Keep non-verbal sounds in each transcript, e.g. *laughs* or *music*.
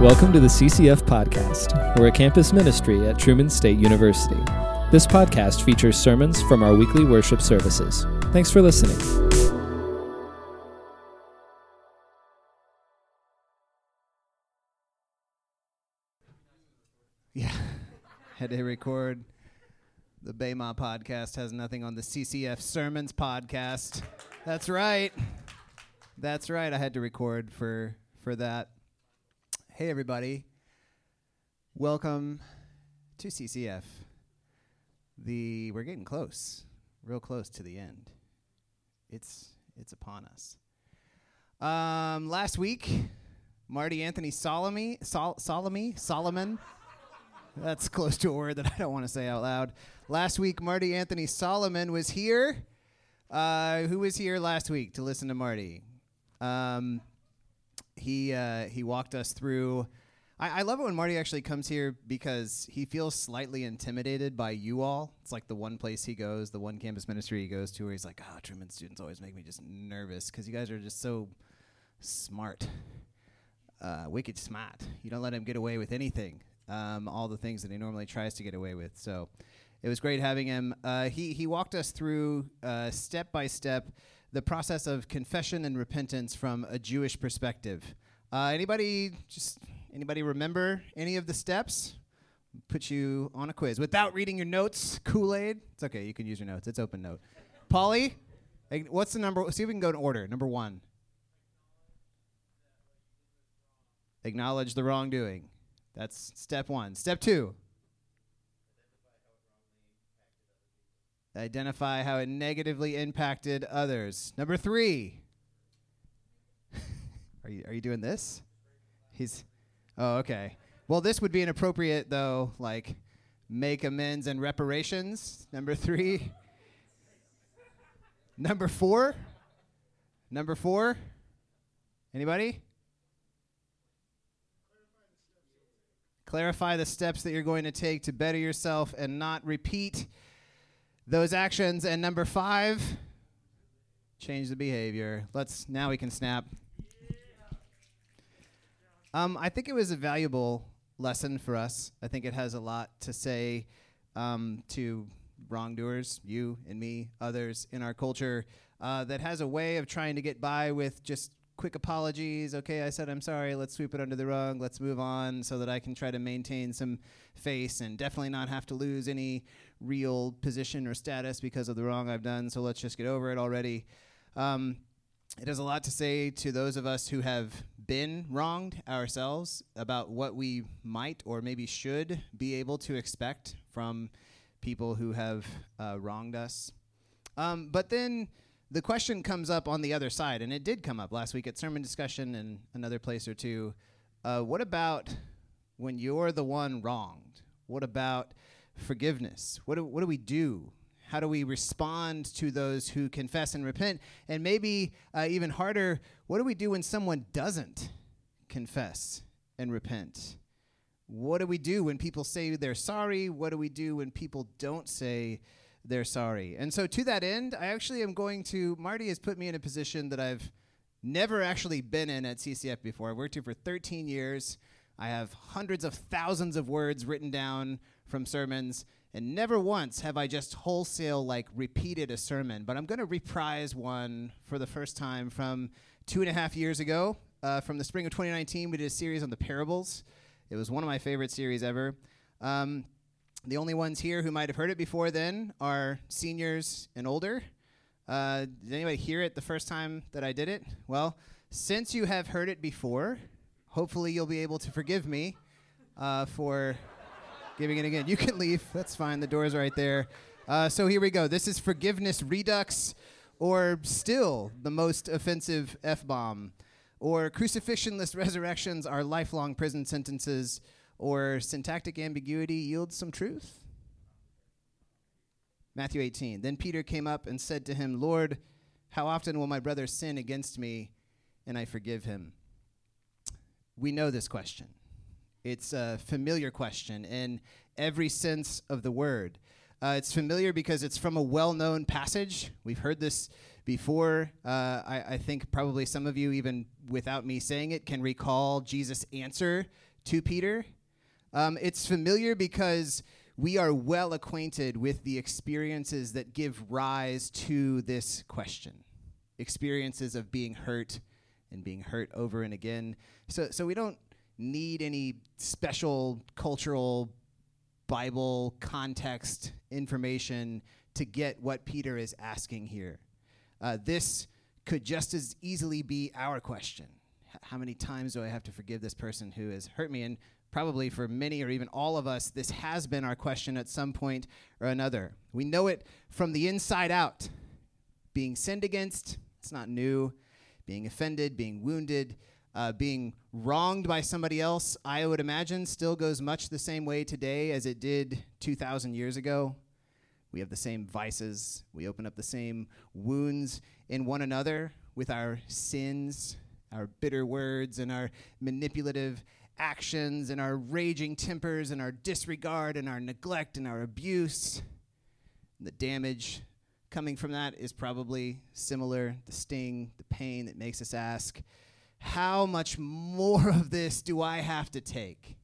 Welcome to the CCF Podcast. We're a campus ministry at Truman State University. This podcast features sermons from our weekly worship services. Thanks for listening. Yeah, *laughs* had to record. The BEMA podcast has nothing on the CCF Sermons podcast. That's right. That's right. I had to record for for that. Hey everybody. Welcome to CCF. The we're getting close. Real close to the end. It's it's upon us. Um last week Marty Anthony Solomon Sol- Solomon Solomon that's close to a word that I don't want to say out loud. Last week, Marty Anthony Solomon was here. Uh, who was here last week to listen to Marty? Um, he uh, he walked us through. I, I love it when Marty actually comes here because he feels slightly intimidated by you all. It's like the one place he goes, the one campus ministry he goes to, where he's like, "Oh, Truman students always make me just nervous because you guys are just so smart, uh, wicked smart. You don't let him get away with anything." um, all the things that he normally tries to get away with. So it was great having him. Uh, he he walked us through uh, step by step the process of confession and repentance from a Jewish perspective. Uh, anybody just anybody remember any of the steps? Put you on a quiz without reading your notes. Kool Aid. It's okay. You can use your notes. It's open note. Polly, what's the number? See if we can go in order. Number one. Acknowledge the wrongdoing. That's step one. Step two. Identify how it negatively impacted others. Number three. *laughs* are you are you doing this? He's Oh, okay. Well, this would be an appropriate though, like make amends and reparations. Number three. Number four. Number four. Anybody? Clarify the steps that you're going to take to better yourself and not repeat those actions. And number five, change the behavior. Let's now we can snap. Um, I think it was a valuable lesson for us. I think it has a lot to say um, to wrongdoers, you and me, others in our culture, uh, that has a way of trying to get by with just quick apologies. Okay, I said I'm sorry. Let's sweep it under the rug. Let's move on so that I can try to maintain some face and definitely not have to lose any real position or status because of the wrong I've done. So let's just get over it already. Um, it has a lot to say to those of us who have been wronged ourselves about what we might or maybe should be able to expect from people who have uh, wronged us. Um, but then the question comes up on the other side, and it did come up last week at sermon discussion and another place or two. Uh, what about when you're the one wronged? What about forgiveness? What do, what do we do? How do we respond to those who confess and repent? And maybe uh, even harder, what do we do when someone doesn't confess and repent? What do we do when people say they're sorry? What do we do when people don't say they're sorry. And so, to that end, I actually am going to. Marty has put me in a position that I've never actually been in at CCF before. I've worked here for 13 years. I have hundreds of thousands of words written down from sermons, and never once have I just wholesale like repeated a sermon. But I'm going to reprise one for the first time from two and a half years ago. Uh, from the spring of 2019, we did a series on the parables. It was one of my favorite series ever. Um, the only ones here who might have heard it before then are seniors and older. Uh, did anybody hear it the first time that I did it? Well, since you have heard it before, hopefully you'll be able to forgive me uh, for giving it again. You can leave. That's fine. The door's right there. Uh, so here we go. This is Forgiveness Redux, or still the most offensive F bomb, or Crucifixionless *laughs* Resurrections are lifelong prison sentences or syntactic ambiguity yields some truth? Matthew 18. Then Peter came up and said to him, Lord, how often will my brother sin against me and I forgive him? We know this question. It's a familiar question in every sense of the word. Uh, it's familiar because it's from a well known passage. We've heard this before. Uh, I, I, think probably some of you, even without me saying it, can recall Jesus' answer to Peter. Um, it's familiar because we are well acquainted with the experiences that give rise to this question experiences of being hurt and being hurt over and again. So, so we don't need any special cultural Bible context information to get what Peter is asking here. Uh, this could just as easily be our question. H- how many times do I have to forgive this person who has hurt me? And probably for many or even all of us, this has been our question at some point or another. We know it from the inside out. Being sinned against, it's not new. Being offended, being wounded, uh, being wronged by somebody else, I would imagine, still goes much the same way today as it did 2,000 years ago. We have the same vices. We open up the same wounds in one another with our sins, our bitter words, and our manipulative actions, and our raging tempers, and our disregard, and our neglect, and our abuse. And the damage coming from that is probably similar the sting, the pain that makes us ask, How much more *laughs* of this do I have to take?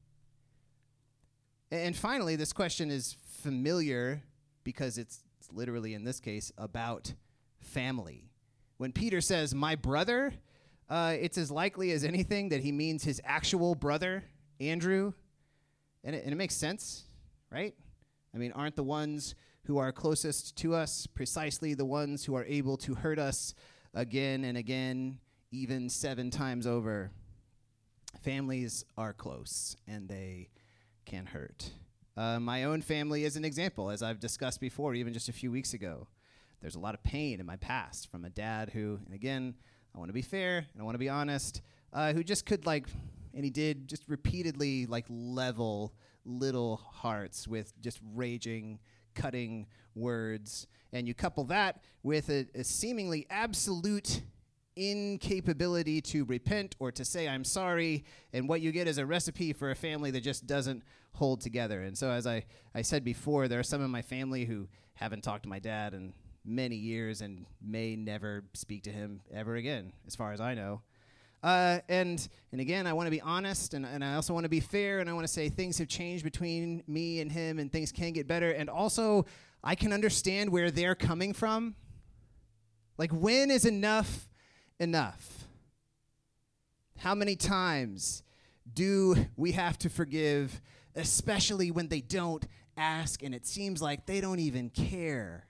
And finally, this question is familiar because it's, it's literally, in this case, about family. When Peter says, my brother, uh, it's as likely as anything that he means his actual brother, Andrew. And it, and it makes sense, right? I mean, aren't the ones who are closest to us precisely the ones who are able to hurt us again and again, even seven times over? Families are close and they can hurt. Uh, my own family is an example, as I've discussed before, even just a few weeks ago. There's a lot of pain in my past from a dad who, and again, I want to be fair and I want to be honest, uh, who just could, like, and he did just repeatedly, like, level little hearts with just raging, cutting words. And you couple that with a, a seemingly absolute incapability to repent or to say I'm sorry, and what you get is a recipe for a family that just doesn't hold together. And so, as I, I said before, there are some in my family who haven't talked to my dad in many years and may never speak to him ever again, as far as I know. Uh, and and again, I want to be honest, and, and I also want to be fair, and I want to say things have changed between me and him, and things can get better. And also, I can understand where they're coming from. Like, when is enough enough? How many times do we have to forgive, especially when they don't ask and it seems like they don't even care?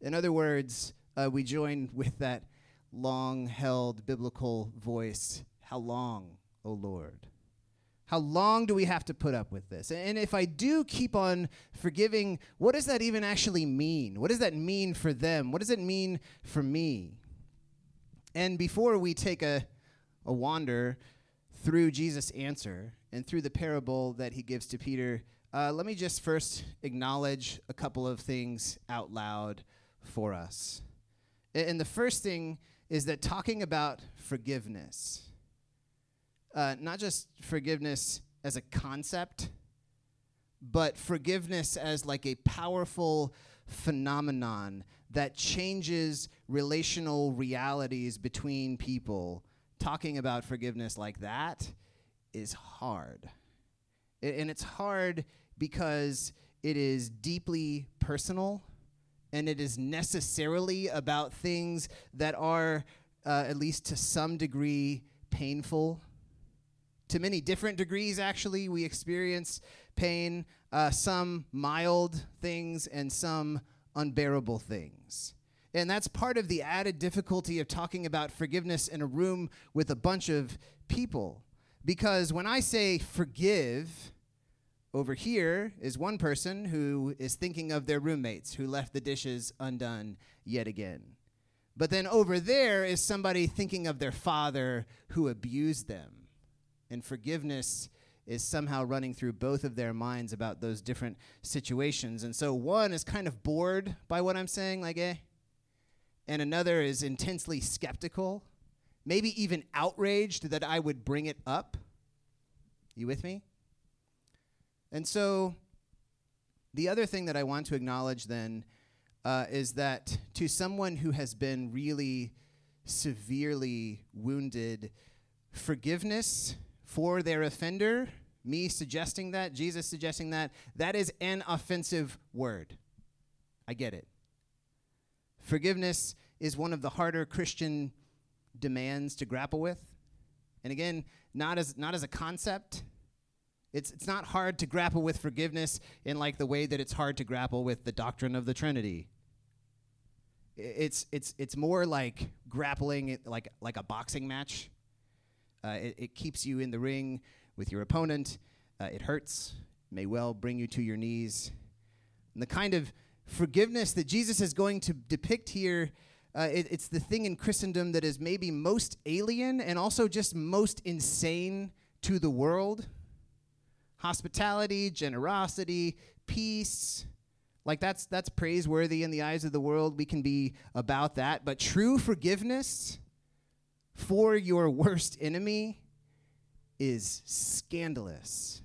In other words, uh, we join with that long held biblical voice How long, O Lord? How long do we have to put up with this? And if I do keep on forgiving, what does that even actually mean? What does that mean for them? What does it mean for me? And before we take a, a wander through Jesus' answer and through the parable that he gives to Peter, uh, let me just first acknowledge a couple of things out loud for us. And the first thing is that talking about forgiveness, uh, not just forgiveness as a concept, but forgiveness as like a powerful phenomenon that changes relational realities between people. Talking about forgiveness like that is hard. I- and it's hard because it is deeply personal and it is necessarily about things that are, uh, at least to some degree, painful. To many different degrees, actually, we experience pain, uh, some mild things and some unbearable things. And that's part of the added difficulty of talking about forgiveness in a room with a bunch of people. Because when I say forgive, over here is one person who is thinking of their roommates who left the dishes undone yet again. But then over there is somebody thinking of their father who abused them. And forgiveness is somehow running through both of their minds about those different situations. And so one is kind of bored by what I'm saying, like, eh? And another is intensely skeptical, maybe even outraged that I would bring it up. You with me? And so, the other thing that I want to acknowledge then uh, is that to someone who has been really severely wounded, forgiveness for their offender, me suggesting that, Jesus suggesting that, that is an offensive word. I get it. Forgiveness is one of the harder Christian demands to grapple with. And again, not as not as a concept. It's it's not hard to grapple with forgiveness in like the way that it's hard to grapple with the doctrine of the Trinity. It's it's it's more like grappling like like a boxing match. Uh, it, it keeps you in the ring with your opponent. Uh, it hurts, may well bring you to your knees. And the kind of forgiveness that Jesus is going to depict here, uh, it, it's the thing in Christendom that is maybe most alien and also just most insane to the world. Hospitality, generosity, peace. Like that's that's praiseworthy in the eyes of the world. We can be about that, but true forgiveness for your worst enemy is scandalous.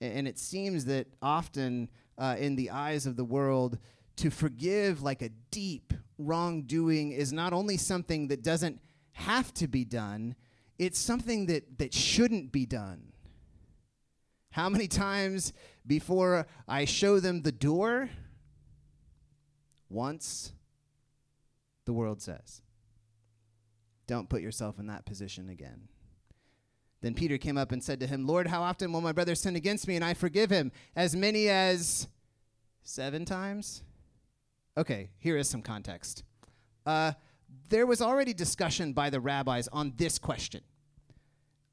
And it seems that often uh, in the eyes of the world, to forgive like a deep wrongdoing is not only something that doesn't have to be done, it's something that, that shouldn't be done. How many times before I show them the door? Once, the world says. Don't put yourself in that position again. Then Peter came up and said to him, Lord, how often will my brother sin against me and I forgive him? As many as seven times? Okay, here is some context. Uh, there was already discussion by the rabbis on this question.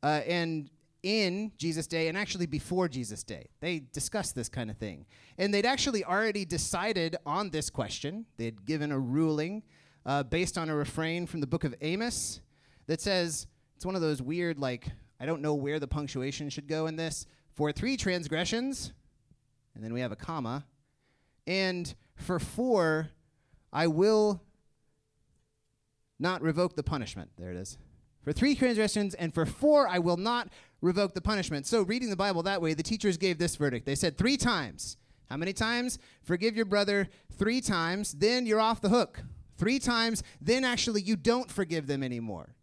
Uh, and in Jesus' day, and actually before Jesus' day, they discussed this kind of thing. And they'd actually already decided on this question. They'd given a ruling uh, based on a refrain from the book of Amos that says, it's one of those weird, like, I don't know where the punctuation should go in this. For three transgressions, and then we have a comma, and for four, I will not revoke the punishment. There it is. For three transgressions, and for four, I will not revoke the punishment. So, reading the Bible that way, the teachers gave this verdict. They said three times. How many times? Forgive your brother three times, then you're off the hook. Three times, then actually you don't forgive them anymore.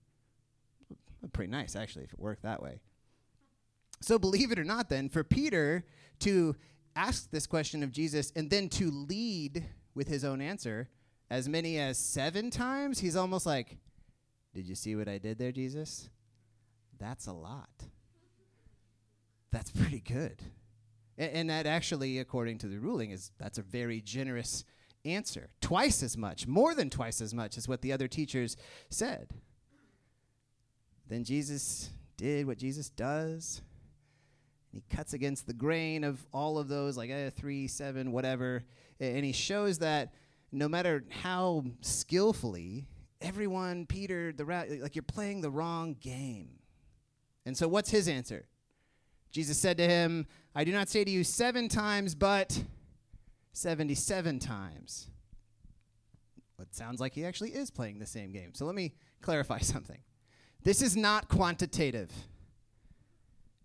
Pretty nice, actually, if it worked that way. So, believe it or not, then, for Peter to ask this question of Jesus and then to lead with his own answer as many as seven times, he's almost like, Did you see what I did there, Jesus? That's a lot. That's pretty good. And, that actually, according to the ruling, is that's a very generous answer. Twice as much, more than twice as much as what the other teachers said. Then Jesus did what Jesus does. He cuts against the grain of all of those, like eh, three, seven, whatever. And he shows that no matter how skillfully, everyone, Peter, the ra- like you're playing the wrong game. And so, what's his answer? Jesus said to him, I do not say to you seven times, but 77 times. It sounds like he actually is playing the same game. So, let me clarify *laughs* something. This is not quantitative.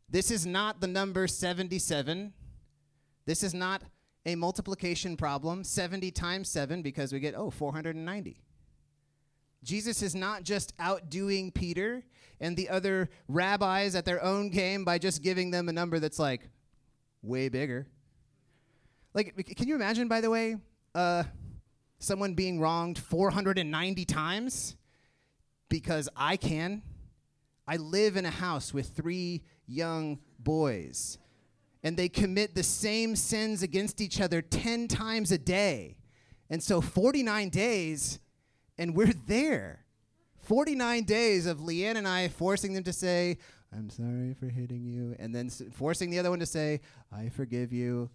This is not the number 77. This is not a multiplication problem, 70 times 7, because we get, oh, 490. Jesus is not just outdoing Peter and the other rabbis at their own game by just giving them a number that's like way bigger. Like, can you imagine, by the way, uh, someone being wronged 490 times? Because I can. I live in a house with three young boys, and they commit the same sins against each other 10 times a day. And so 49 days, and we're there. 49 days of Leanne and I forcing them to say, I'm sorry for hitting you, and then s- forcing the other one to say, I forgive you.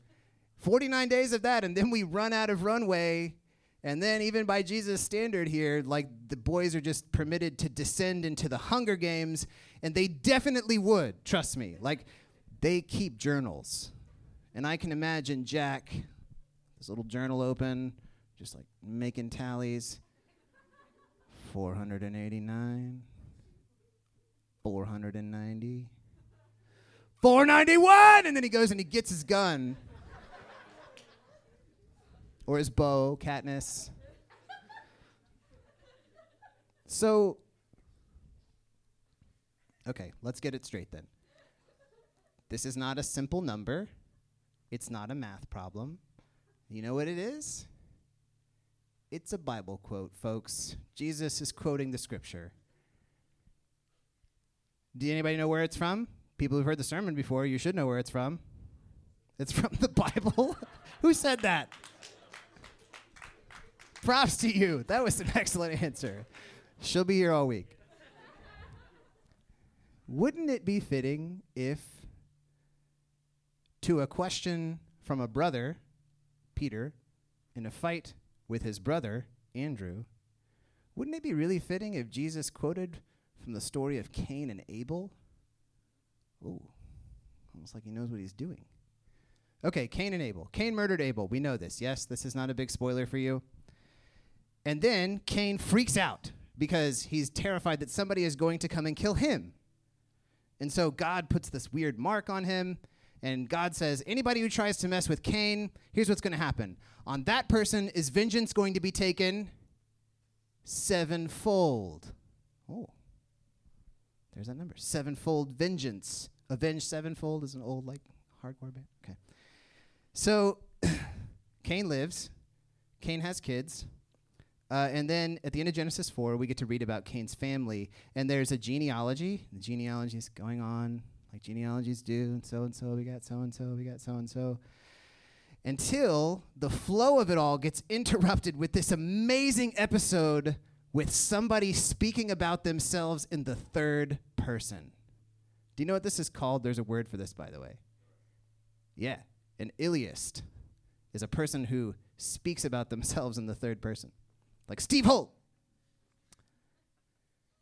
49 days of that, and then we run out of runway. And then, even by Jesus' standard here, like the boys are just permitted to descend into the Hunger Games, and they definitely would, trust me. Like, they keep journals. And I can imagine Jack, his little journal open, just like making tallies. 489, 490, 491! And then he goes and he gets his gun. Or his bow, Katniss. So, Okay, let's get it straight then. This is not a simple number. It's not a math problem. You know what it is? It's a Bible quote, folks. Jesus is quoting the scripture. Do anybody know where it's from? People who've heard the sermon before, you should know where it's from. It's from the *laughs* Bible. Who said that? Props to you. That was an *laughs* excellent answer. She'll be here all week. Wouldn't it be fitting if, to a question from a brother, Peter, in a fight with his brother, Andrew, wouldn't it be really fitting if Jesus quoted from the story of Cain and Abel? Ooh, almost like he knows what he's doing. Okay, Cain and Abel. Cain murdered Abel. We know this. Yes, this is not a big spoiler for you. And then Cain freaks out because he's terrified that somebody is going to come and kill him. And so God puts this weird mark on him. And God says, anybody who tries to mess with Cain, here's what's going to happen. On that person is vengeance going to be taken sevenfold. Oh, there's that number. Sevenfold vengeance. Avenged Sevenfold is an old, like, hardcore band. Okay. So *clears throat* Cain lives. Cain has kids. Uh, and then at the end of Genesis 4, we get to read about Cain's family. And there's a genealogy. The genealogy is going on like genealogies do. And so and so, we got so and so, we got so and so. Until the flow of it all gets *laughs* interrupted with this amazing episode with somebody speaking about themselves in the third person. Do you know what this is called? There's a word for this, by the way. Yeah, an illeist is a person who speaks about themselves in the third person like Steve Holt.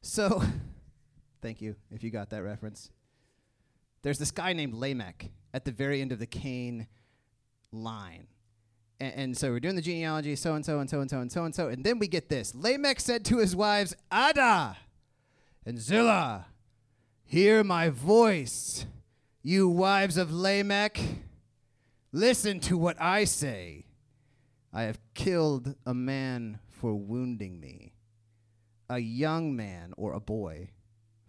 So, *laughs* thank you if you got that reference. There's this guy named Lamech at the very end of the Cain line. And, and so we're doing the genealogy, so and so and so and so and so and so. And then we get this Lamech said to his wives, Ada and Zillah, hear my voice, you wives of Lamech. Listen to what I say. I have killed a man for wounding me, a young man or a boy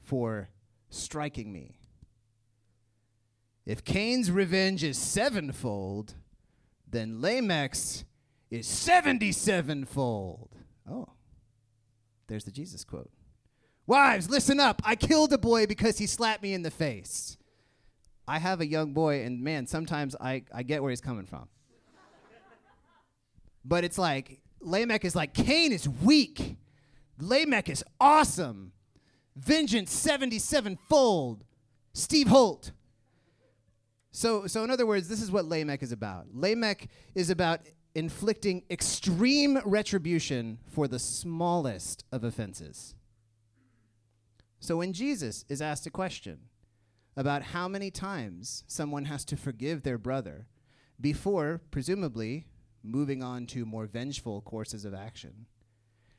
for striking me. If Cain's revenge is sevenfold, then Lamech's is 77fold. Oh, there's the Jesus quote. Wives, listen up. I killed a boy because he slapped me in the face. I have a young boy, and man, sometimes I, I get where he's coming from. but it's like, Lamech is like, Cain is weak. Lamech is awesome. Vengeance 77 fold. Steve Holt. So, so, in other words, this is what Lamech is about. Lamech is about inflicting extreme retribution for the smallest of offenses. So, when Jesus is asked a question about how many times someone has to forgive their brother before, presumably, moving on to more vengeful courses of action.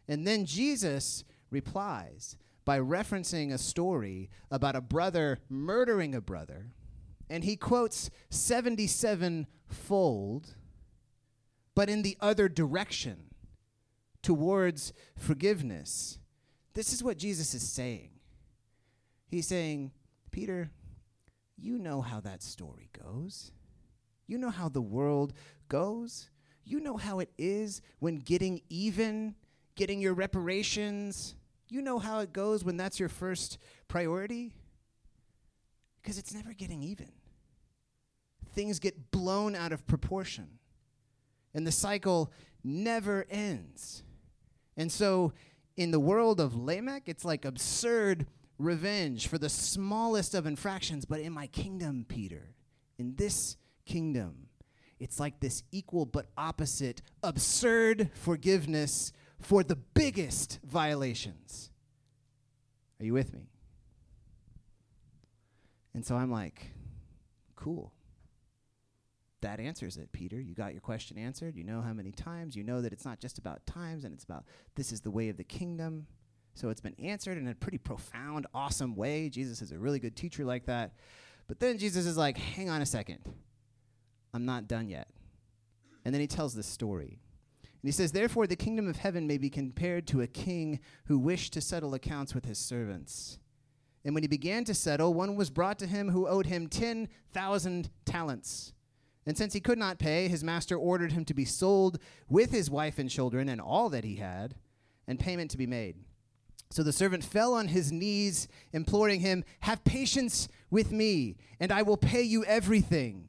And then Jesus replies by referencing a story about a brother murdering a brother. And he quotes 77 fold, but in the other direction, towards forgiveness. This is what Jesus is saying. He's saying, Peter, you know how that story goes. You know how the world goes. You know how it is when getting even, getting your reparations, you know how it goes when that's your first priority? Because it's never getting even. Things get blown out of proportion, and the cycle never ends. And so, in the world of Lamech, it's like absurd revenge for the smallest of infractions. But in my kingdom, Peter, in this kingdom, it's like this equal but opposite absurd forgiveness for the biggest violations. Are you with me? And so I'm like, cool. That answers it, Peter. You got your question answered. You know how many times. You know that it's not just about times and it's about this is the way of the kingdom. So it's been answered in a pretty profound, awesome way. Jesus is a really good teacher like that. But then Jesus is like, hang on a second. I'm not done yet. And then he tells this story. And he says, Therefore, the kingdom of heaven may be compared to a king who wished to settle accounts with his servants. And when he began to settle, one was brought to him who owed him 10,000 talents. And since he could not pay, his master ordered him to be sold with his wife and children and all that he had, and payment to be made. So the servant fell on his knees, imploring him, Have patience with me, and I will pay you everything.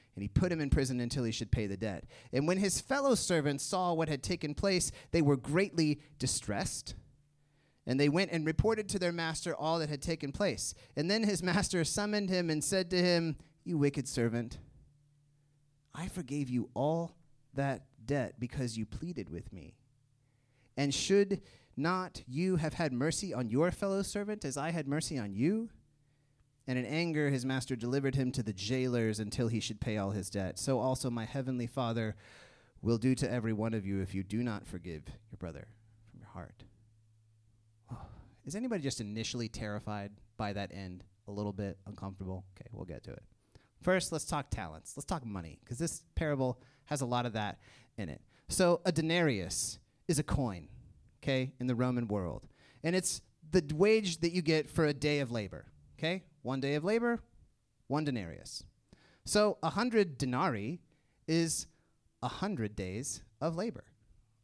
and he put him in prison until he should pay the debt. And when his fellow servants saw what had taken place, they were greatly distressed. And they went and reported to their master all that had taken place. And then his master summoned him and said to him, You wicked servant, I forgave you all that debt because you pleaded with me. And should not you have had mercy on your fellow servant as I had mercy on you? And in anger, his master delivered him to the jailers until he should pay all his debt. So also my heavenly Father will do to every one of you if you do not forgive your brother from your heart. *sighs* Is anybody just initially terrified by that end? A little bit uncomfortable? Okay, we'll get to it. First, let's talk talents. Let's talk money, because this parable has a lot of that in it. So, a denarius is a coin, okay, in the Roman world. And it's the wage that you get for a day of labor, okay? One day of labor, one denarius. So, a hundred denarii is a hundred days of labor,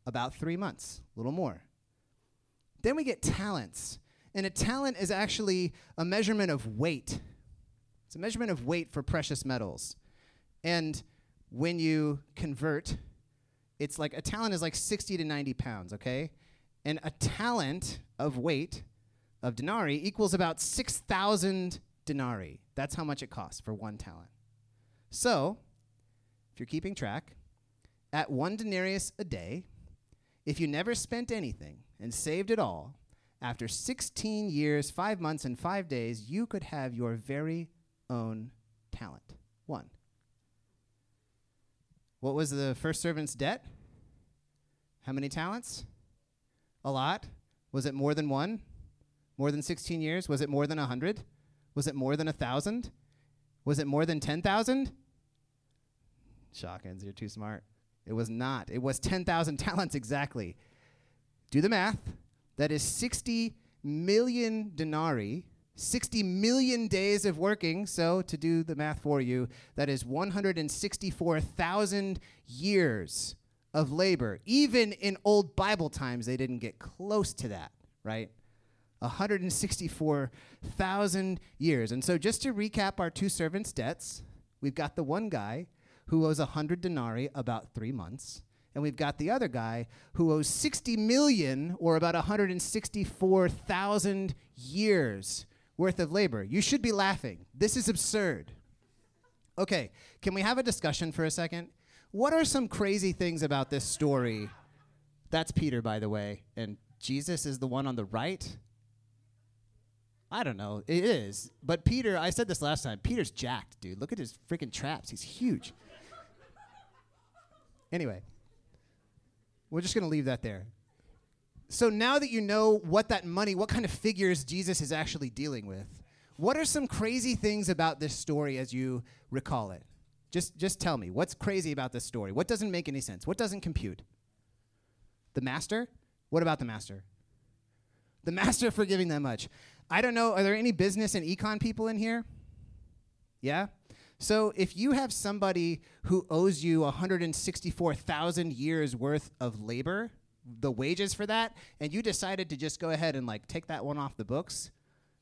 about three months, a little more. Then we get talents. And a talent is actually a measurement of weight. It's a measurement of weight for precious metals. And when you convert, it's like a talent is like 60 to 90 pounds, okay? And a talent of weight of denarii equals about 6,000 denarii. That's how much it costs for one talent. So, if you're keeping track, at one denarius a day, if you never spent anything and saved it all, after 16 years, 5 months, and 5 days, you could have your very own talent. One. What was the first servant's debt? How many talents? A lot. Was it more than one? More than 16 years? Was it more than 100? Was it more than 1,000? Was it more than 10,000? Shawkins, you're too smart. It was not. It was 10,000 *laughs* talents exactly. Do the math. That is 60 million denarii, 60 million days of working. So, to do the math for you, that is 164,000 years of labor. Even in old Bible times, they didn't get close to that, right? 164,000 years. And so, just to recap our two servants' debts, we've got the one guy who owes 100 denarii about three months. And we've got the other guy who owes 60 million or about 164,000 years worth of labor. You should be laughing. This is absurd. Okay, can we have a discussion for a second? What are some crazy things about this story? That's Peter, by the way, and Jesus is the one on the right. I don't know. It is. But Peter, I said this last time. Peter's jacked, dude. Look at his freaking traps. He's huge. Anyway, we're just going to leave that there. So now that you know what that money, what kind of figures Jesus is actually dealing with, what are some crazy things about this story as you recall it? Just, just tell me, what's crazy about this story? What doesn't make any sense? What doesn't compute? The master? What about the master? The master for giving that much. I don't know, are there any business and econ people in here? Yeah? So if you have somebody who owes you 164,000 years worth of labor, the wages for that, and you decided to just go ahead and like take that one off the books,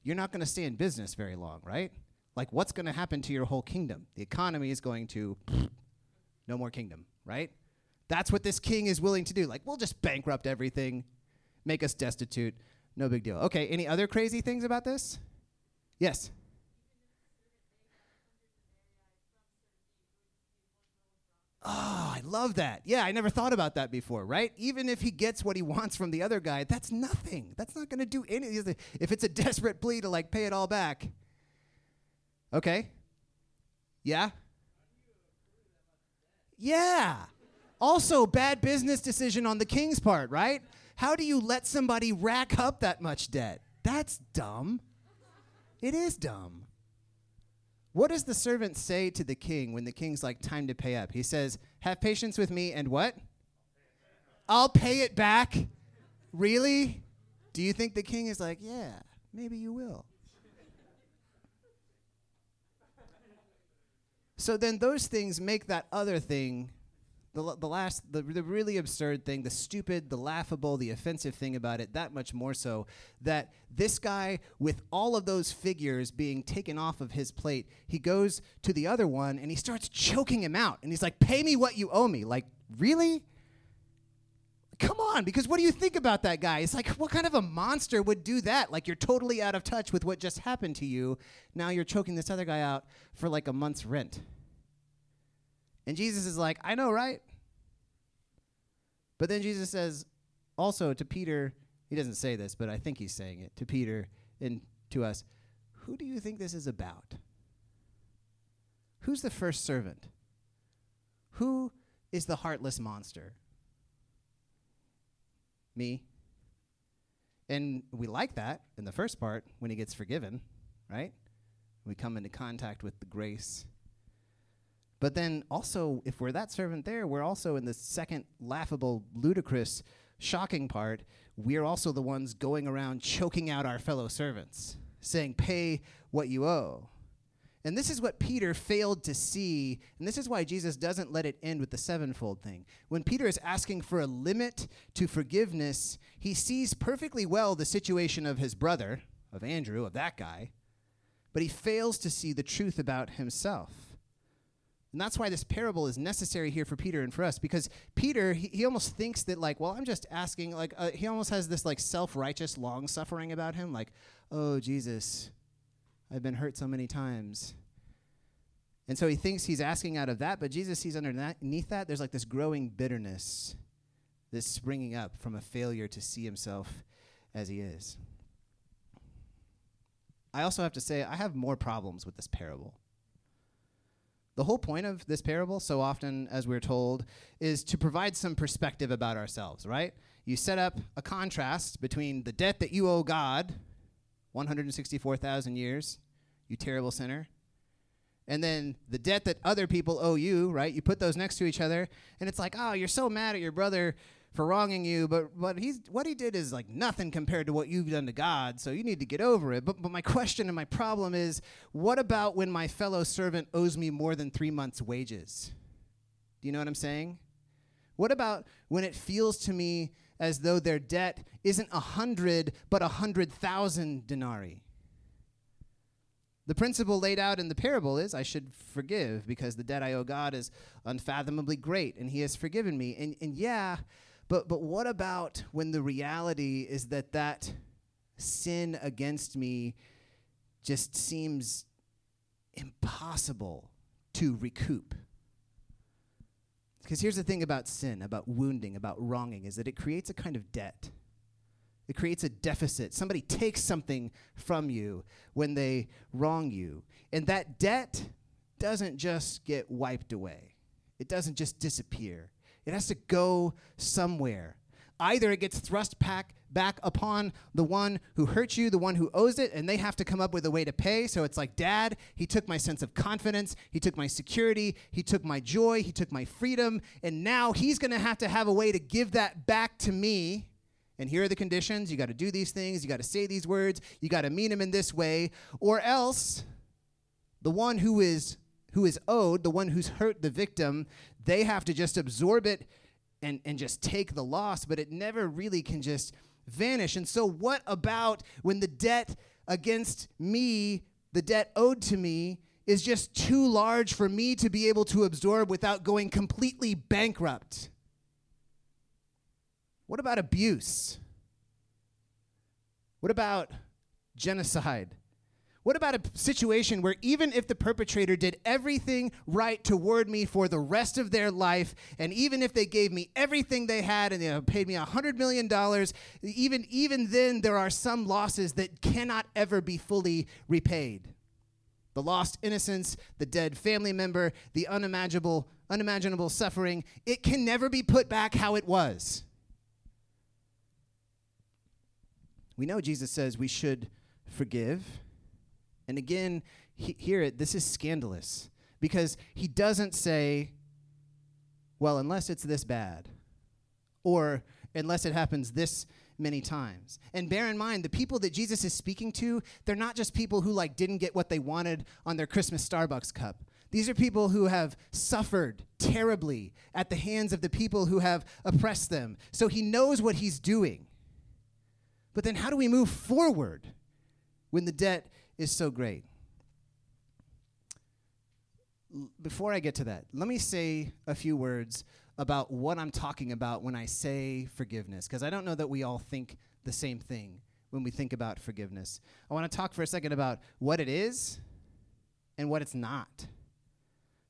you're not going to stay in business very long, right? Like what's going to happen to your whole kingdom? The economy is going to *sniffs* no more kingdom, right? That's what this king is willing to do. Like we'll just bankrupt everything, make us destitute, no big deal. Okay, any other crazy things about this? Yes. Oh, I love that. Yeah, I never thought about that before, right? Even if he gets what he wants from the other guy, that's nothing. That's not going to do anything. If it's a *laughs* desperate plea to like pay it all back, Okay. Yeah? Yeah. Also, bad business decision on the king's part, right? How do you let somebody rack up that much debt? That's dumb. It is dumb. What does the servant say to the king when the king's like, time to pay up? He says, Have patience with me and what? I'll pay it back. Really? Do you think the king is like, Yeah, maybe you will? so then those things make that other thing the, the last the, the really absurd thing the stupid the laughable the offensive thing about it that much more so that this guy with all of those figures being taken off of his plate he goes to the other one and he starts choking him out. And he's like pay me what you owe me. Like really? Come on because what do you think about that guy? It's like what kind of a monster would do that? Like you're totally out of touch with what just happened to you. Now you're choking this other guy out for like a month's rent and Jesus is like, I know, right? But then Jesus says also to Peter, he doesn't say this, but I think he's saying it to Peter and to us, who do you think this is about? Who's the first servant? Who is the heartless monster? Me. And we like that in the first part when he gets forgiven, right? We come into contact with the grace but then also, if we're that servant there, we're also in the second laughable, ludicrous, shocking part. We're also the ones going around choking out our fellow servants, saying, Pay what you owe. And this is what Peter failed to see, and this is why Jesus doesn't let it end with the sevenfold thing. When Peter is asking for a limit to forgiveness, he sees perfectly well the situation of his brother, of Andrew, of that guy, but he fails to see the truth about himself. And that's why this parable is necessary here for Peter and for us, because Peter, he, he almost thinks that, like, well, I'm just asking, like, uh, he almost has this, like, self righteous long suffering about him, like, oh, Jesus, I've been hurt so many times. And so he thinks he's asking out of that, but Jesus sees underneath that, there's like this growing bitterness, this springing up from a failure to see himself as he is. I also have to say, I have more problems with this parable. The whole point of this parable, so often as we're told, is to provide some perspective about ourselves, right? You set up a contrast between the debt that you owe God, 164,000 years, you terrible sinner, and then the debt that other people owe you, right? You put those next to each other, and it's like, oh, you're so mad at your brother for wronging you, but but he's what he did is like nothing compared to what you've done to God. So you need to get over it. But but my *laughs* question and my problem is, what about when my fellow servant owes me more than three months' wages? Do you know what I'm saying? What about when it feels to me as though their debt isn't a hundred but a hundred thousand denarii? The principle laid out in the parable is I should forgive because the debt I owe God is unfathomably great and He has forgiven me. And, and yeah, but, but what about when the reality is that that sin against me just seems impossible to recoup? Because here's the thing about sin, about wounding, about wronging, is that it creates a kind of debt. It creates a deficit. Somebody takes something from you when they wrong you. And that debt doesn't just get wiped away, it doesn't just disappear. It has to go somewhere. Either it gets thrust back, back upon the one who hurt you, the one who owes it, and they have to come up with a way to pay. So it's like, Dad, he took my sense of confidence, he took my security, he took my joy, he took my freedom, and now he's going to have to have a way to give that back to me. And here are the conditions. You got to do these things, you got to say these words, you got to mean them in this way, or else the one who is who is owed, the one who's hurt the victim, they have to just absorb it and, and just take the loss, but it never really can just vanish. And so, what about when the debt against me, the debt owed to me, is just too large for me to be able to absorb without going completely bankrupt? What about abuse? What about genocide? What about a situation where even if the perpetrator did everything right toward me for the rest of their life, and even if they gave me everything they had and they paid me $100 million, even, even then there are some losses that cannot ever be fully repaid? the lost innocence, the dead family member, the unimaginable, unimaginable suffering. It can never be put back how it was. We know Jesus says we should forgive. And again, he, hear it, this is scandalous because he doesn't say, well, unless it's this bad, or unless it happens this many times. And bear in mind, the people that Jesus is speaking to, they're not just people who like didn't get what they wanted on their Christmas Starbucks cup. These are people who have suffered terribly at the hands of the people who have oppressed them. So he knows what he's doing. But then how do we move forward when the debt is so great? before I get to that, let me say a few words about what I'm talking about when I say forgiveness, because I don't know that we all think the same thing when we think about forgiveness. I want to talk for a second about what it is and what it's not,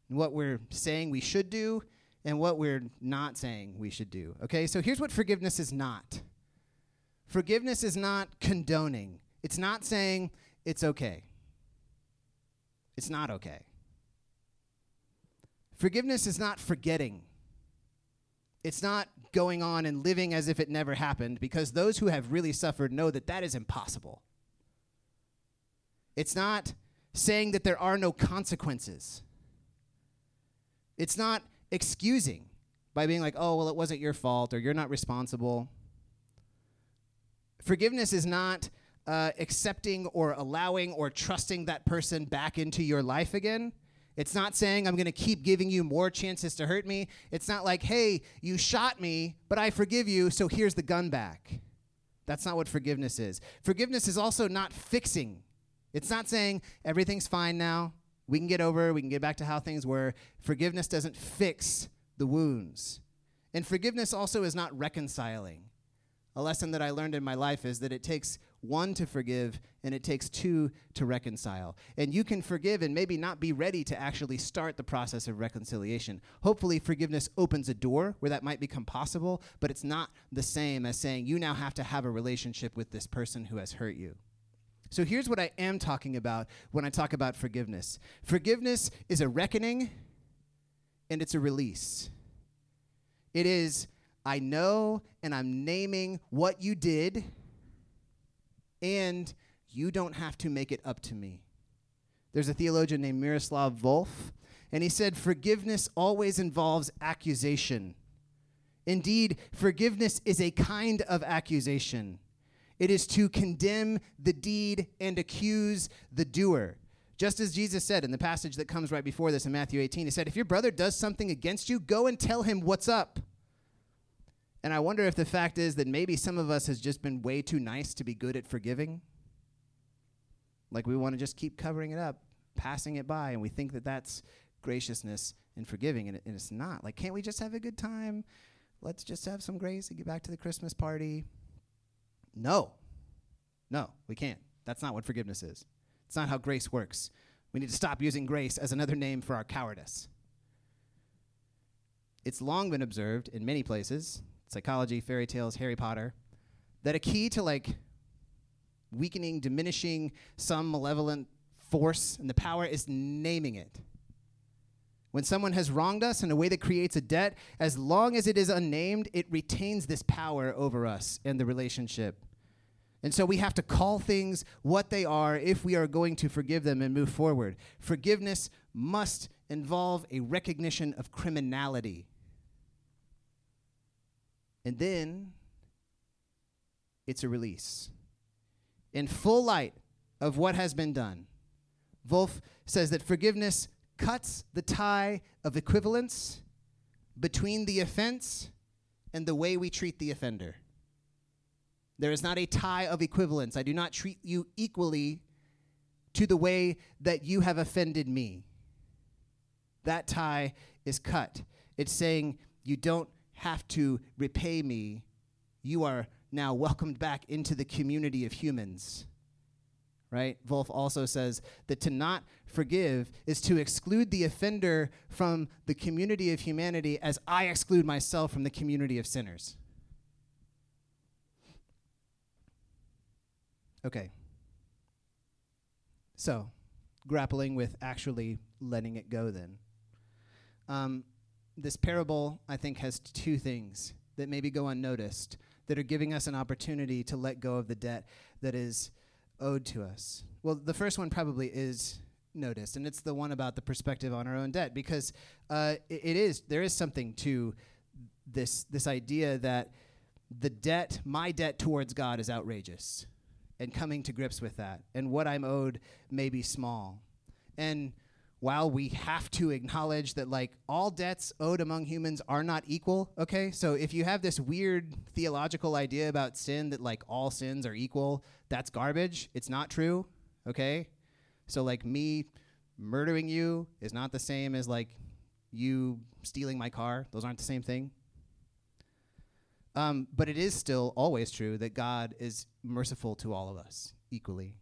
what we're saying we should do and what we're not saying we should do. Okay, so here's what forgiveness is not forgiveness is not condoning, it's not saying it's okay. It's not okay. Forgiveness is not forgetting. It's not going on and living as if it never happened because those who have really suffered know that that is impossible. It's not saying that there are no consequences. It's not excusing by being like, oh, well, it wasn't your fault or you're not responsible. Forgiveness is not uh, accepting or allowing or trusting that person back into your life again. It's not saying I'm going to keep giving you more chances to hurt me. It's not like, hey, you shot me, but I forgive you, so here's the gun back. That's not what forgiveness is. Forgiveness is also not fixing. It's not saying everything's fine now. We can get over, we can get back to how things were. Forgiveness doesn't fix the wounds. And forgiveness also is not reconciling. A lesson that I learned in my life is that it takes one to forgive and it takes two to reconcile. And you can forgive and maybe not be ready to actually start the process of reconciliation. Hopefully, forgiveness opens a door where that might become possible, but it's not the same as saying you now have to have a relationship with this person who has hurt you. So here's what I am talking about when I talk about forgiveness forgiveness is a reckoning and it's a release. It is, I know and I'm naming what you did and you don't have to make it up to me. There's a theologian named Miroslav Volf, and he said, Forgiveness always involves accusation. Indeed, forgiveness is a kind of accusation. It is to condemn the deed and accuse the doer. Just as Jesus said in the passage that comes right before this in Matthew 18, he said, If your brother does something against you, go and tell him what's up. And I wonder if the fact is that maybe some of us has just been way too nice to be good at forgiving. Like we want to just keep covering it up, passing it by, and we think that that's graciousness and forgiving, and, it, and it's not. Like, can't we just have a good time? Let's just have some grace and get back to the Christmas party. No. No, we can't. That's not what forgiveness is. It's not how grace works. We need to stop using grace as another name for our cowardice. It's long been observed in many places psychology, fairy tales, Harry Potter, that a key to like weakening, diminishing some malevolent force and the power is naming it. When someone has wronged us in a way that creates a debt, as long as it is unnamed, it retains this power over us and the relationship. And so we have to call things what they are if we are going to forgive them and move forward. Forgiveness must involve a recognition of criminality and then it's a release. In full light of what has been done, Volf says that forgiveness cuts the tie of equivalence between the offense and the way we treat the offender. There is not a tie of equivalence. I do not treat you equally to the way that you have offended me. That tie is cut. It's saying you don't have to repay me, you are now welcomed back into the community of humans. Right? Volf also says that to not forgive is to exclude the offender from the community of humanity as I exclude myself from the community of sinners. Okay. So, grappling with actually letting it go then. Um, this parable, I think, has two things that maybe go unnoticed that are giving us an opportunity to let go of the debt that is owed to us. Well, the first one probably is noticed, and it's the one about the perspective on our own debt, because uh, it, it is there is something to this this idea that the debt, my debt towards God, is outrageous, and coming to grips with that, and what I'm owed may be small, and while we have to acknowledge that like all debts owed among humans are not equal okay? So if you have this weird theological idea about sin that like all sins are equal that's garbage. It's not true okay? So like me murdering you is not the same as like you stealing my car. Those aren't the same thing. Um, but it is still always true that god is merciful to all of us equally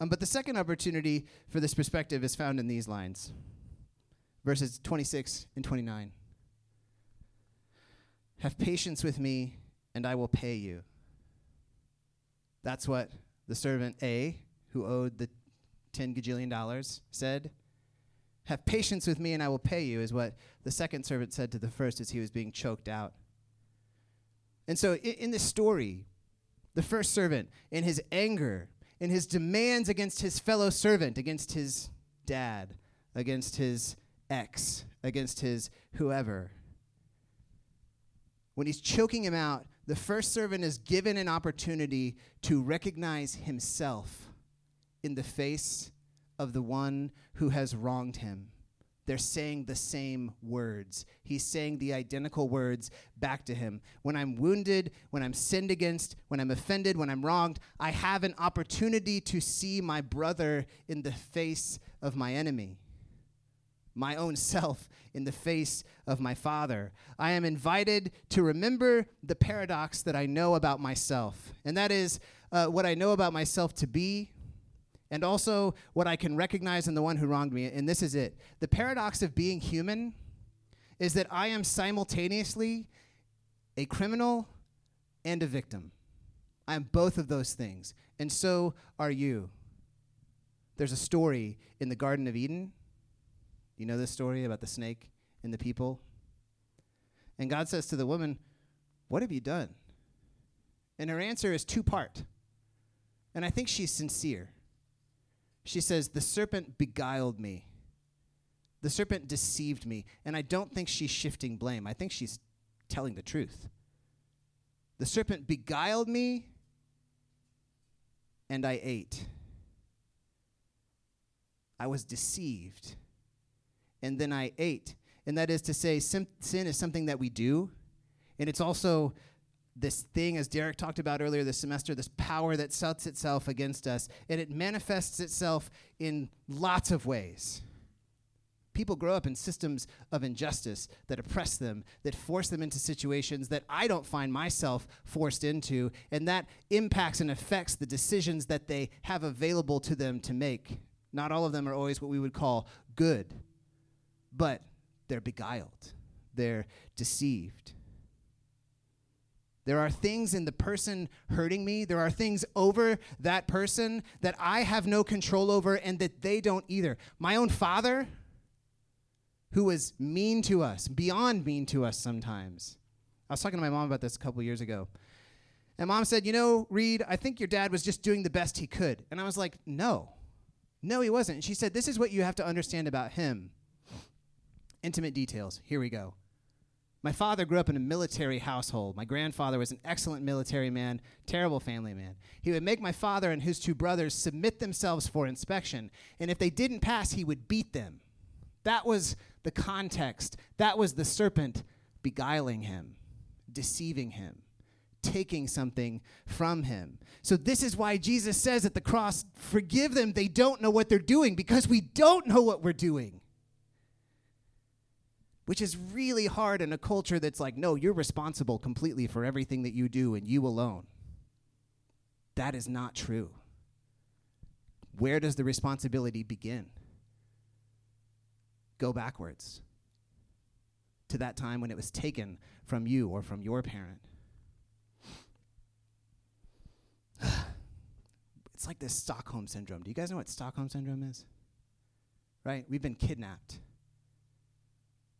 um, but the second opportunity for this perspective is found in these lines verses 26 and 29. Have patience with me, and I will pay you. That's what the servant A, who owed the 10 gajillion dollars, said. Have patience with me, and I will pay you, is what the second servant said to the first as he was being choked out. And so, in, in this story, the first servant, in his anger, in his demands against his fellow servant, against his dad, against his ex, against his whoever. When he's choking him out, the first servant is given an opportunity to recognize himself in the face of the one who has wronged him they're saying the same words. He's saying the identical words back to him. When I'm wounded, when I'm sinned against, when I'm offended, when I'm wronged, I have an opportunity to see my brother in the face of my enemy, my own self in the face of my father. I am invited to remember the paradox that I know about myself, and that is uh, what I know about myself to be and also what I can recognize in the one who wronged me. And this is it the paradox of being human is that I am simultaneously a criminal and a victim. I am both of those things. And so are you. There's a story in the Garden of Eden. You know this story about the snake and the people? And God says to the woman, What have you done? And her answer is two part. And I think she's sincere. She says, The serpent beguiled me. The serpent deceived me. And I don't think she's shifting blame. I think she's telling the truth. The serpent beguiled me, and I ate. I was deceived, and then I ate. And that is to say, sin is something that we do, and it's also this thing, as Derek talked about earlier this semester, this power that sets itself against us, and it manifests itself in lots of ways. People grow up in systems of injustice that oppress them, that force them into situations that I don't find myself forced into, and that impacts and affects the decisions that they have available to them to make. Not all of them are always what we would call good, but they're beguiled, they're deceived. There are things in the person hurting me. There are things over that person that I have no control over and that they don't either. My own father, who was mean to us, beyond mean to us sometimes. I was talking to my mom about this a couple years ago. And mom said, You know, Reed, I think your dad was just doing the best he could. And I was like, No, no, he wasn't. And she said, This is what you have to understand about him. Intimate details. Here we go. My father grew up in a military household. My grandfather was an excellent military man, terrible family man. He would make my father and his two brothers submit themselves for inspection, and if they didn't pass, he would beat them. That was the context. That was the serpent beguiling him, deceiving him, taking something from him. So, this is why Jesus says at the cross, Forgive them, they don't know what they're doing, because we don't know what we're doing which is really hard in a culture that's like, no, you're responsible completely for everything that you do and you alone. That is not true. Where does the responsibility begin? Go backwards to that time when it was taken from you or from your parent. *sighs* it's like this Stockholm syndrome. Do you guys know what Stockholm syndrome is? Right? We've been kidnapped.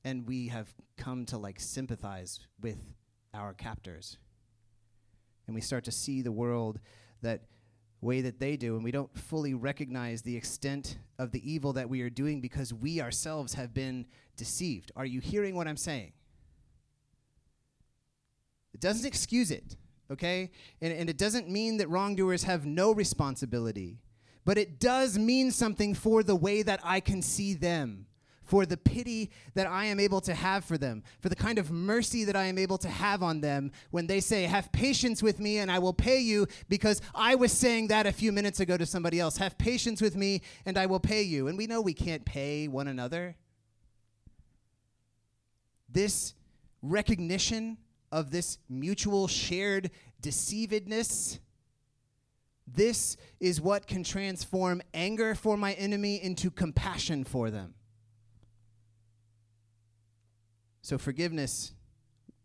And we have come to like sympathize with our captors. And we start to see the world that way that they do and we don't fully recognize the extent of the evil that we are doing because we ourselves have been deceived. Are you hearing what I'm saying? It doesn't excuse it okay? And, and it doesn't mean that wrongdoers have no responsibility, but it does mean something for the way that I can see them, for the pity that I am able to have for them, for the kind of mercy that I am able to have on them when they say, Have patience with me and I will pay you, because I was saying that a few minutes ago to somebody else. Have patience with me and I will pay you. And we know we can't pay one another. This recognition of this mutual shared deceivedness. This is what can transform anger for my enemy into compassion for them. So, forgiveness,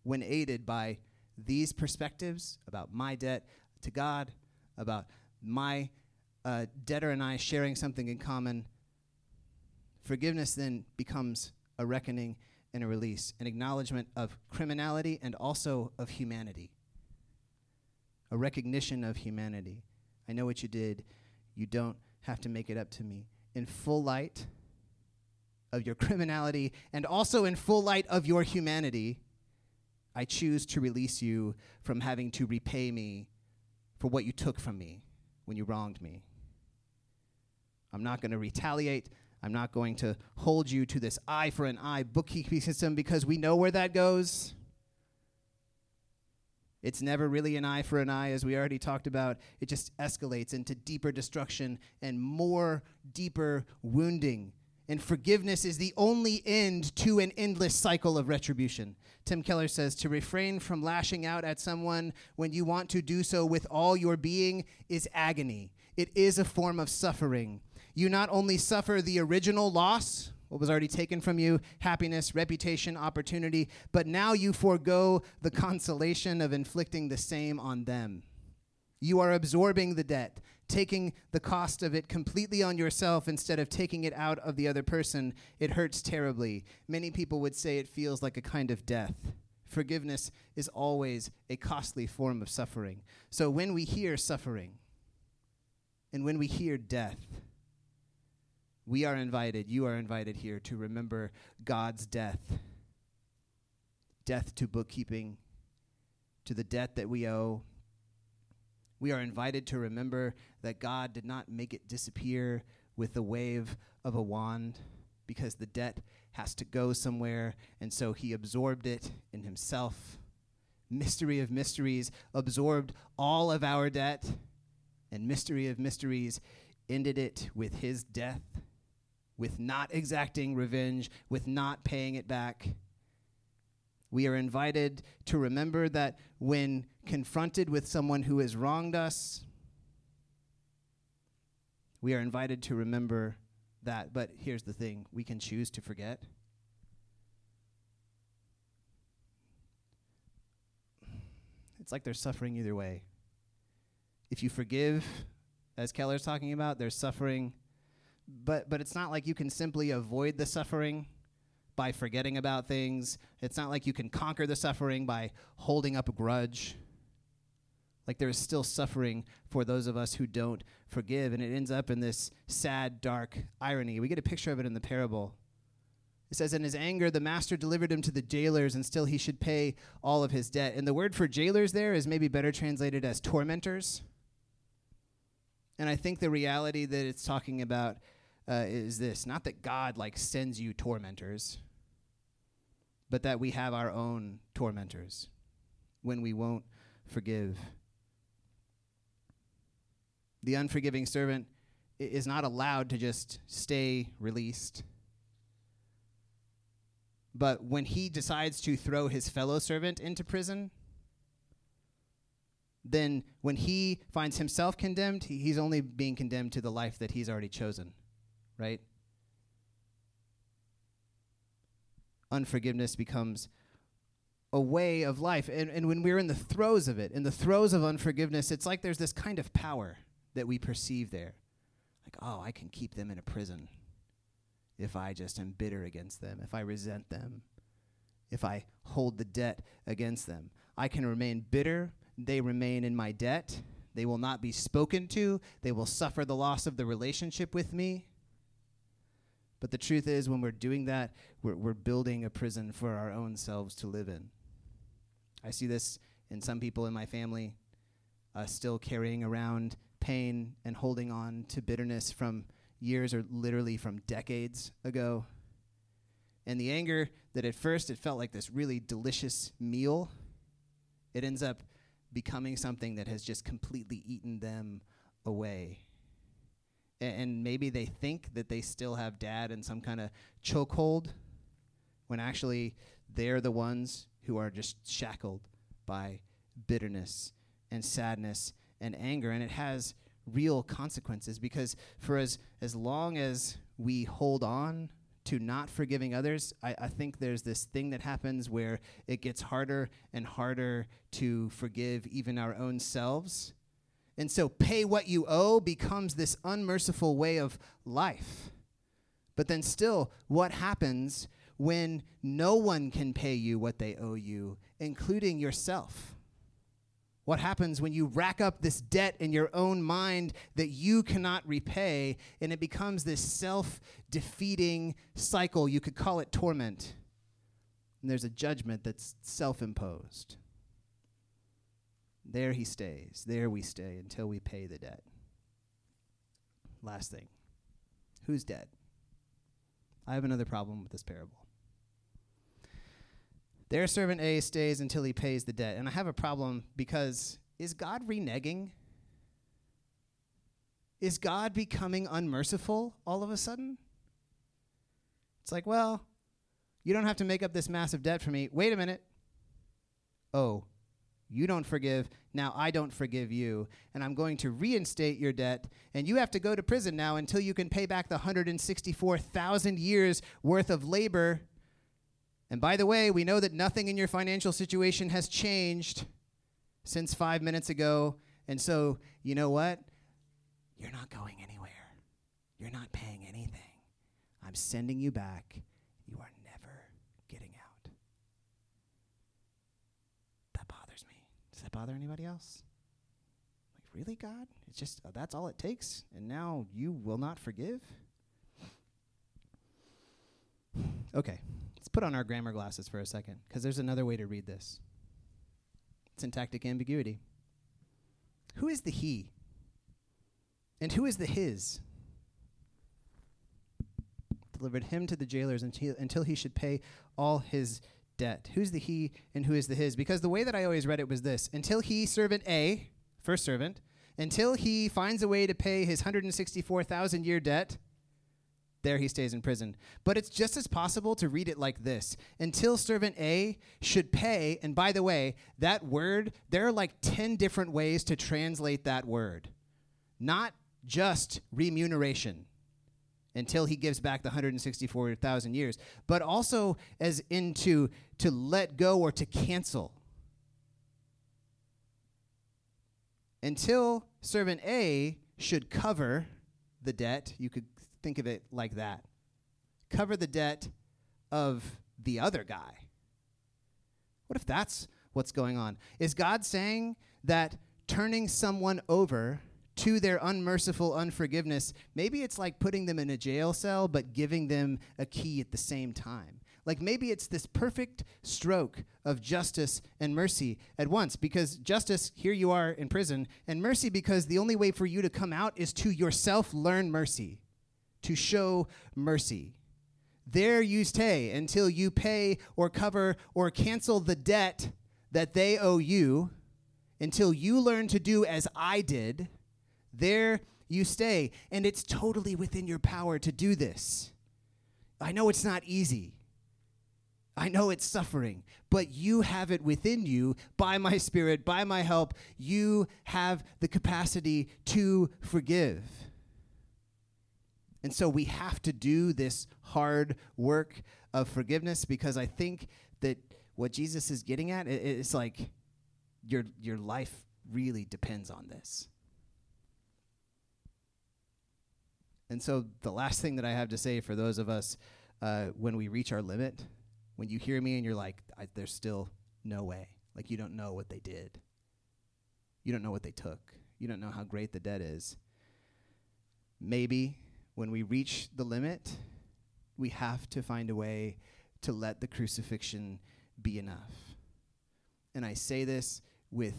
when aided by these perspectives about my debt to God, about my uh, debtor and I sharing something in common, forgiveness then becomes a reckoning and a release, an acknowledgement of criminality and also of humanity, a recognition of humanity. I know what you did. You don't have to make it up to me. In full light of your criminality and also in full light of your humanity, I choose to release you from having to repay me for what you took from me when you wronged me. I'm not going to retaliate. I'm not going to hold you to this eye for an eye bookkeeping system because we know where that goes. It's never really an eye for an eye, as we already talked about. It just escalates into deeper destruction and more deeper wounding. And forgiveness is the only end to an endless cycle of retribution. Tim Keller says to refrain from lashing out at someone when you want to do so with all your being is agony. It is a form of suffering you not only suffer the original loss, what was already taken from you, happiness, reputation, opportunity, but now you forego the consolation of inflicting the same on them. You are absorbing the debt, taking the cost of it completely on yourself instead of taking it out of the other person. It hurts terribly. Many people would say it feels like a kind of death. Forgiveness is always a costly form of suffering. So when we hear suffering and when we hear death, we are invited, you are invited here to remember God's death death to bookkeeping, to the debt that we owe. We are invited to remember that God did not make it disappear with the wave of a wand because the debt has to go somewhere, and so he absorbed it in himself. Mystery of mysteries absorbed all of our debt, and mystery of mysteries ended it with his death with not exacting revenge, with not paying it back. We are invited to remember that when confronted with someone who has wronged us, we are invited to remember that. But here's the thing we can choose to forget. It's like they're suffering either way. If you forgive, as Keller's talking about, there's suffering but but it's not like you can simply avoid the suffering by forgetting about things. It's not like you can conquer the suffering by holding up a grudge. Like there is still suffering for those of us who don't forgive, and it ends up in this sad, dark irony. We get a picture of it in the parable. It says, In his anger, the master delivered him to the jailers, and still he should pay all of his debt. And the word for jailers there is maybe better translated as tormentors. And I think the reality that it's talking about uh, is this not that God like sends you tormentors, but that we have our own tormentors when we won't forgive. The unforgiving servant is not allowed to just stay released. But when he decides to throw his fellow servant into prison, then when he finds himself condemned, he, he's only being condemned to the life that he's already chosen right? Unforgiveness becomes a way of life. And, and when we're in the throes of it, in the throes of unforgiveness, it's like there's this kind of power. that we perceive there. Like, oh, I can keep them in a prison if I just am bitter against them, if I resent them, if I hold the debt against them. I can remain bitter, they remain in my debt. They will not be spoken to, they will suffer the loss of the relationship with me. But the truth is, when we're doing that, we're, we're building a prison for our own selves to live in. I see this in some people in my family uh, still carrying around pain and holding on to bitterness from years or literally from decades ago. And the anger that at first it felt like this really delicious meal, it ends up becoming something that has just completely eaten them away. And maybe they think that they still have dad in some kind of chokehold when actually they're the ones who are just shackled by bitterness and sadness and anger. And it has real consequences because for as, as long as we hold on to not forgiving others, I, I think there's this thing that happens where it gets harder and harder to forgive even our own selves. And so, pay what you owe becomes this unmerciful way of life. But then, still, what happens when no one can pay you what they owe you, including yourself? What happens when you rack up this debt in your own mind that you cannot repay, and it becomes this self defeating cycle? You could call it torment. And there's a judgment that's self imposed. There he stays. There we stay until we pay the debt. Last thing who's dead? I have another problem with this parable. Their servant A stays until he pays the debt. And I have a problem because is God reneging? Is God becoming unmerciful all of a sudden? It's like, well, you don't have to make up this massive debt for me. Wait a minute. Oh, you don't forgive. Now I don't forgive you. And I'm going to reinstate your debt. And you have to go to prison now until you can pay back the 164,000 years worth of labor and by the way, we know that nothing in your financial situation has changed since five minutes ago. And so, you know what? You're not going anywhere. You're not paying anything. I'm sending you back. You are never getting out. That bothers me. Does that bother anybody else? Like, really, God? It's just, uh, that's all it takes? And now you will not forgive? Okay, let's put on our grammar glasses for a second, because there's another way to read this syntactic ambiguity. Who is the he? And who is the his? Delivered him to the jailers until, until he should pay all his debt. Who's the he and who is the his? Because the way that I always read it was this until he, servant A, first servant, until he finds a way to pay his 164,000 year debt, there he stays in prison. But it's just as possible to read it like this until servant A should pay. And by the way, that word, there are like 10 different ways to translate that word. Not just remuneration until he gives back the 164,000 years, but also as into to let go or to cancel. Until servant A should cover the debt, you could think of it like that cover the debt of the other guy. What if that's what's going on? Is God saying that turning someone over to their unmerciful unforgiveness, maybe it's like putting them in a jail cell, but giving them a key at the same time? Like maybe it's this perfect stroke of justice and mercy at once, because justice, here you are in prison, and mercy, because the only way for you to come out is to yourself learn mercy to show mercy. There you stay until you pay or cover or cancel the debt that they owe you, until you learn to do as I did. There you stay. And it's totally within your power to do this. I know it's not easy. I know it's suffering, but you have it within you by my spirit, by my help. You have the capacity to forgive. And so we have to do this hard work of forgiveness because I think that what Jesus is getting at it's like your your life really depends on this. And so, the last thing that I have to say for those of us uh, when we reach our limit, when you hear me and you're like, there's still no way. Like, you don't know what they did, you don't know what they took, you don't know how great the debt is. Maybe when we reach the limit, we have to find a way to let the crucifixion be enough. And I say this with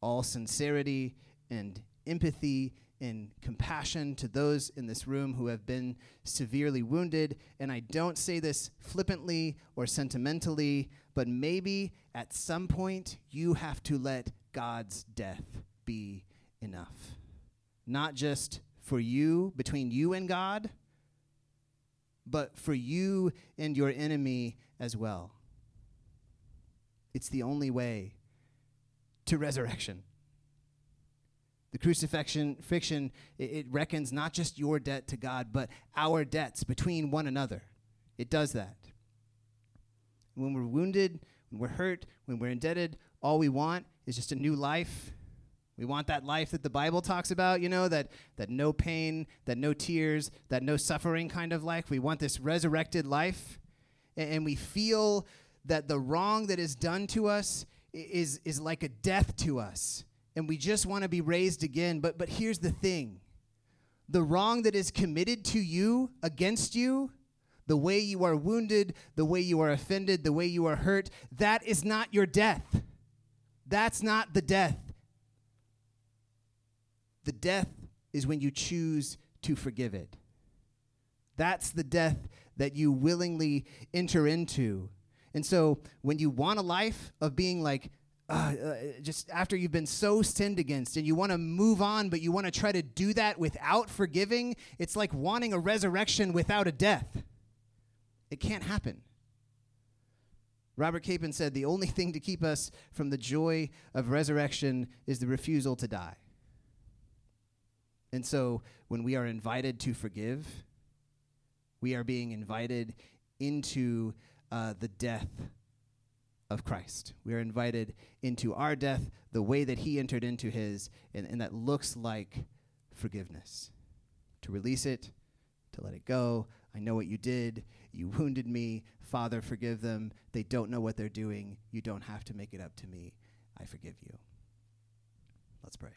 all sincerity and empathy and compassion to those in this room who have been severely wounded. And I don't say this flippantly or sentimentally, but maybe at some point you have to let God's death be enough. Not just for you, between you and God, but for you and your enemy as well. It's the only way to resurrection. The crucifixion fiction, it, reckons not just your debt to God, but our debts between one another. It does that. When we're wounded, when we're hurt, when we're indebted, all we want is just a new life. We want that life that the Bible talks about, you know, that, that no pain, that no tears, that no suffering kind of life. We want this resurrected life. And, and we feel that the wrong that is done to us is, is like a death to us and we just want to be raised again. But, but here's the thing the wrong that is committed to you, against you, the way you are wounded, the way you are offended, the way you are hurt, that is not your death. That's not the death. The death is when you choose to forgive it. That's the death that you willingly enter into. And so when you want a life of being like, uh, uh, just after you've been so sinned against and you want to move on, but you want to try to do that without forgiving, it's like wanting a resurrection without a death. It can't happen. Robert Capon said the only thing to keep us from the joy of resurrection is the refusal to die. And so when we are invited to forgive, we are being invited into uh, the death of Christ. We are invited into our death the way that he entered into his, and, and that looks like forgiveness. To release it, to let it go. I know what you did. You *laughs* wounded me. Father, forgive them. They don't know what they're doing. You don't have to make it up to me. I forgive you. Let's pray.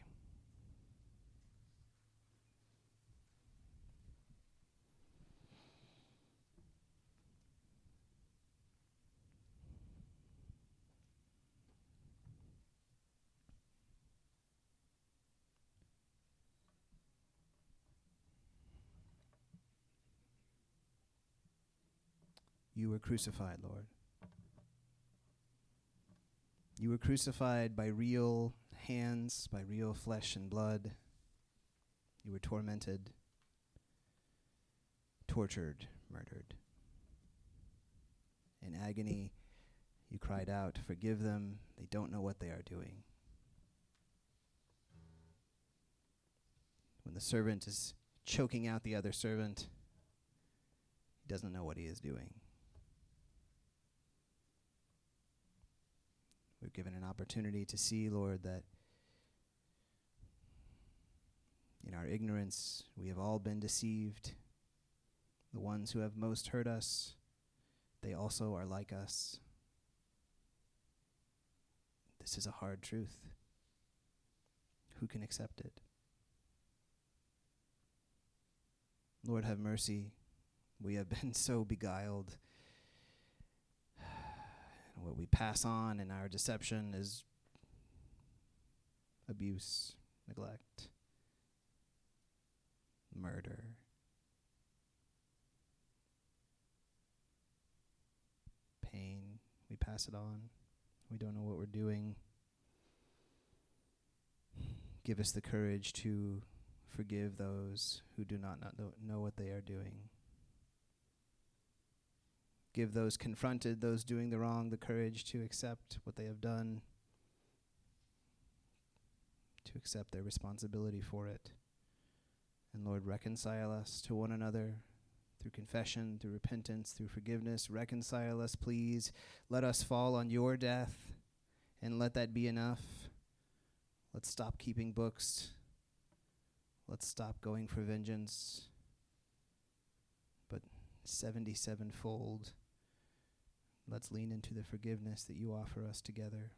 You were crucified, Lord. You were crucified by real hands, by real flesh and blood. You were tormented, tortured, murdered. In agony, you cried out, Forgive them, they don't know what they are doing. When the servant is choking out the other servant, he doesn't know what he is doing. Given an opportunity to see, Lord, that in our ignorance we have all been deceived. The ones who have most hurt us, they also are like us. This is a hard truth. Who can accept it? Lord, have mercy. We have been *laughs* so beguiled what we pass on in our deception is abuse, neglect, murder. Pain, we pass it on. We don't know what we're doing. Give us the courage to forgive those who do not know what they are doing. Give those confronted, those doing the wrong, the courage to accept what they have done, to accept their responsibility for it. And Lord, reconcile us to one another through confession, through repentance, through forgiveness. Reconcile us, please. Let us fall on your death and let that be enough. Let's stop keeping books. Let's stop going for vengeance. But 77 fold. Let's lean into the forgiveness that you offer us together.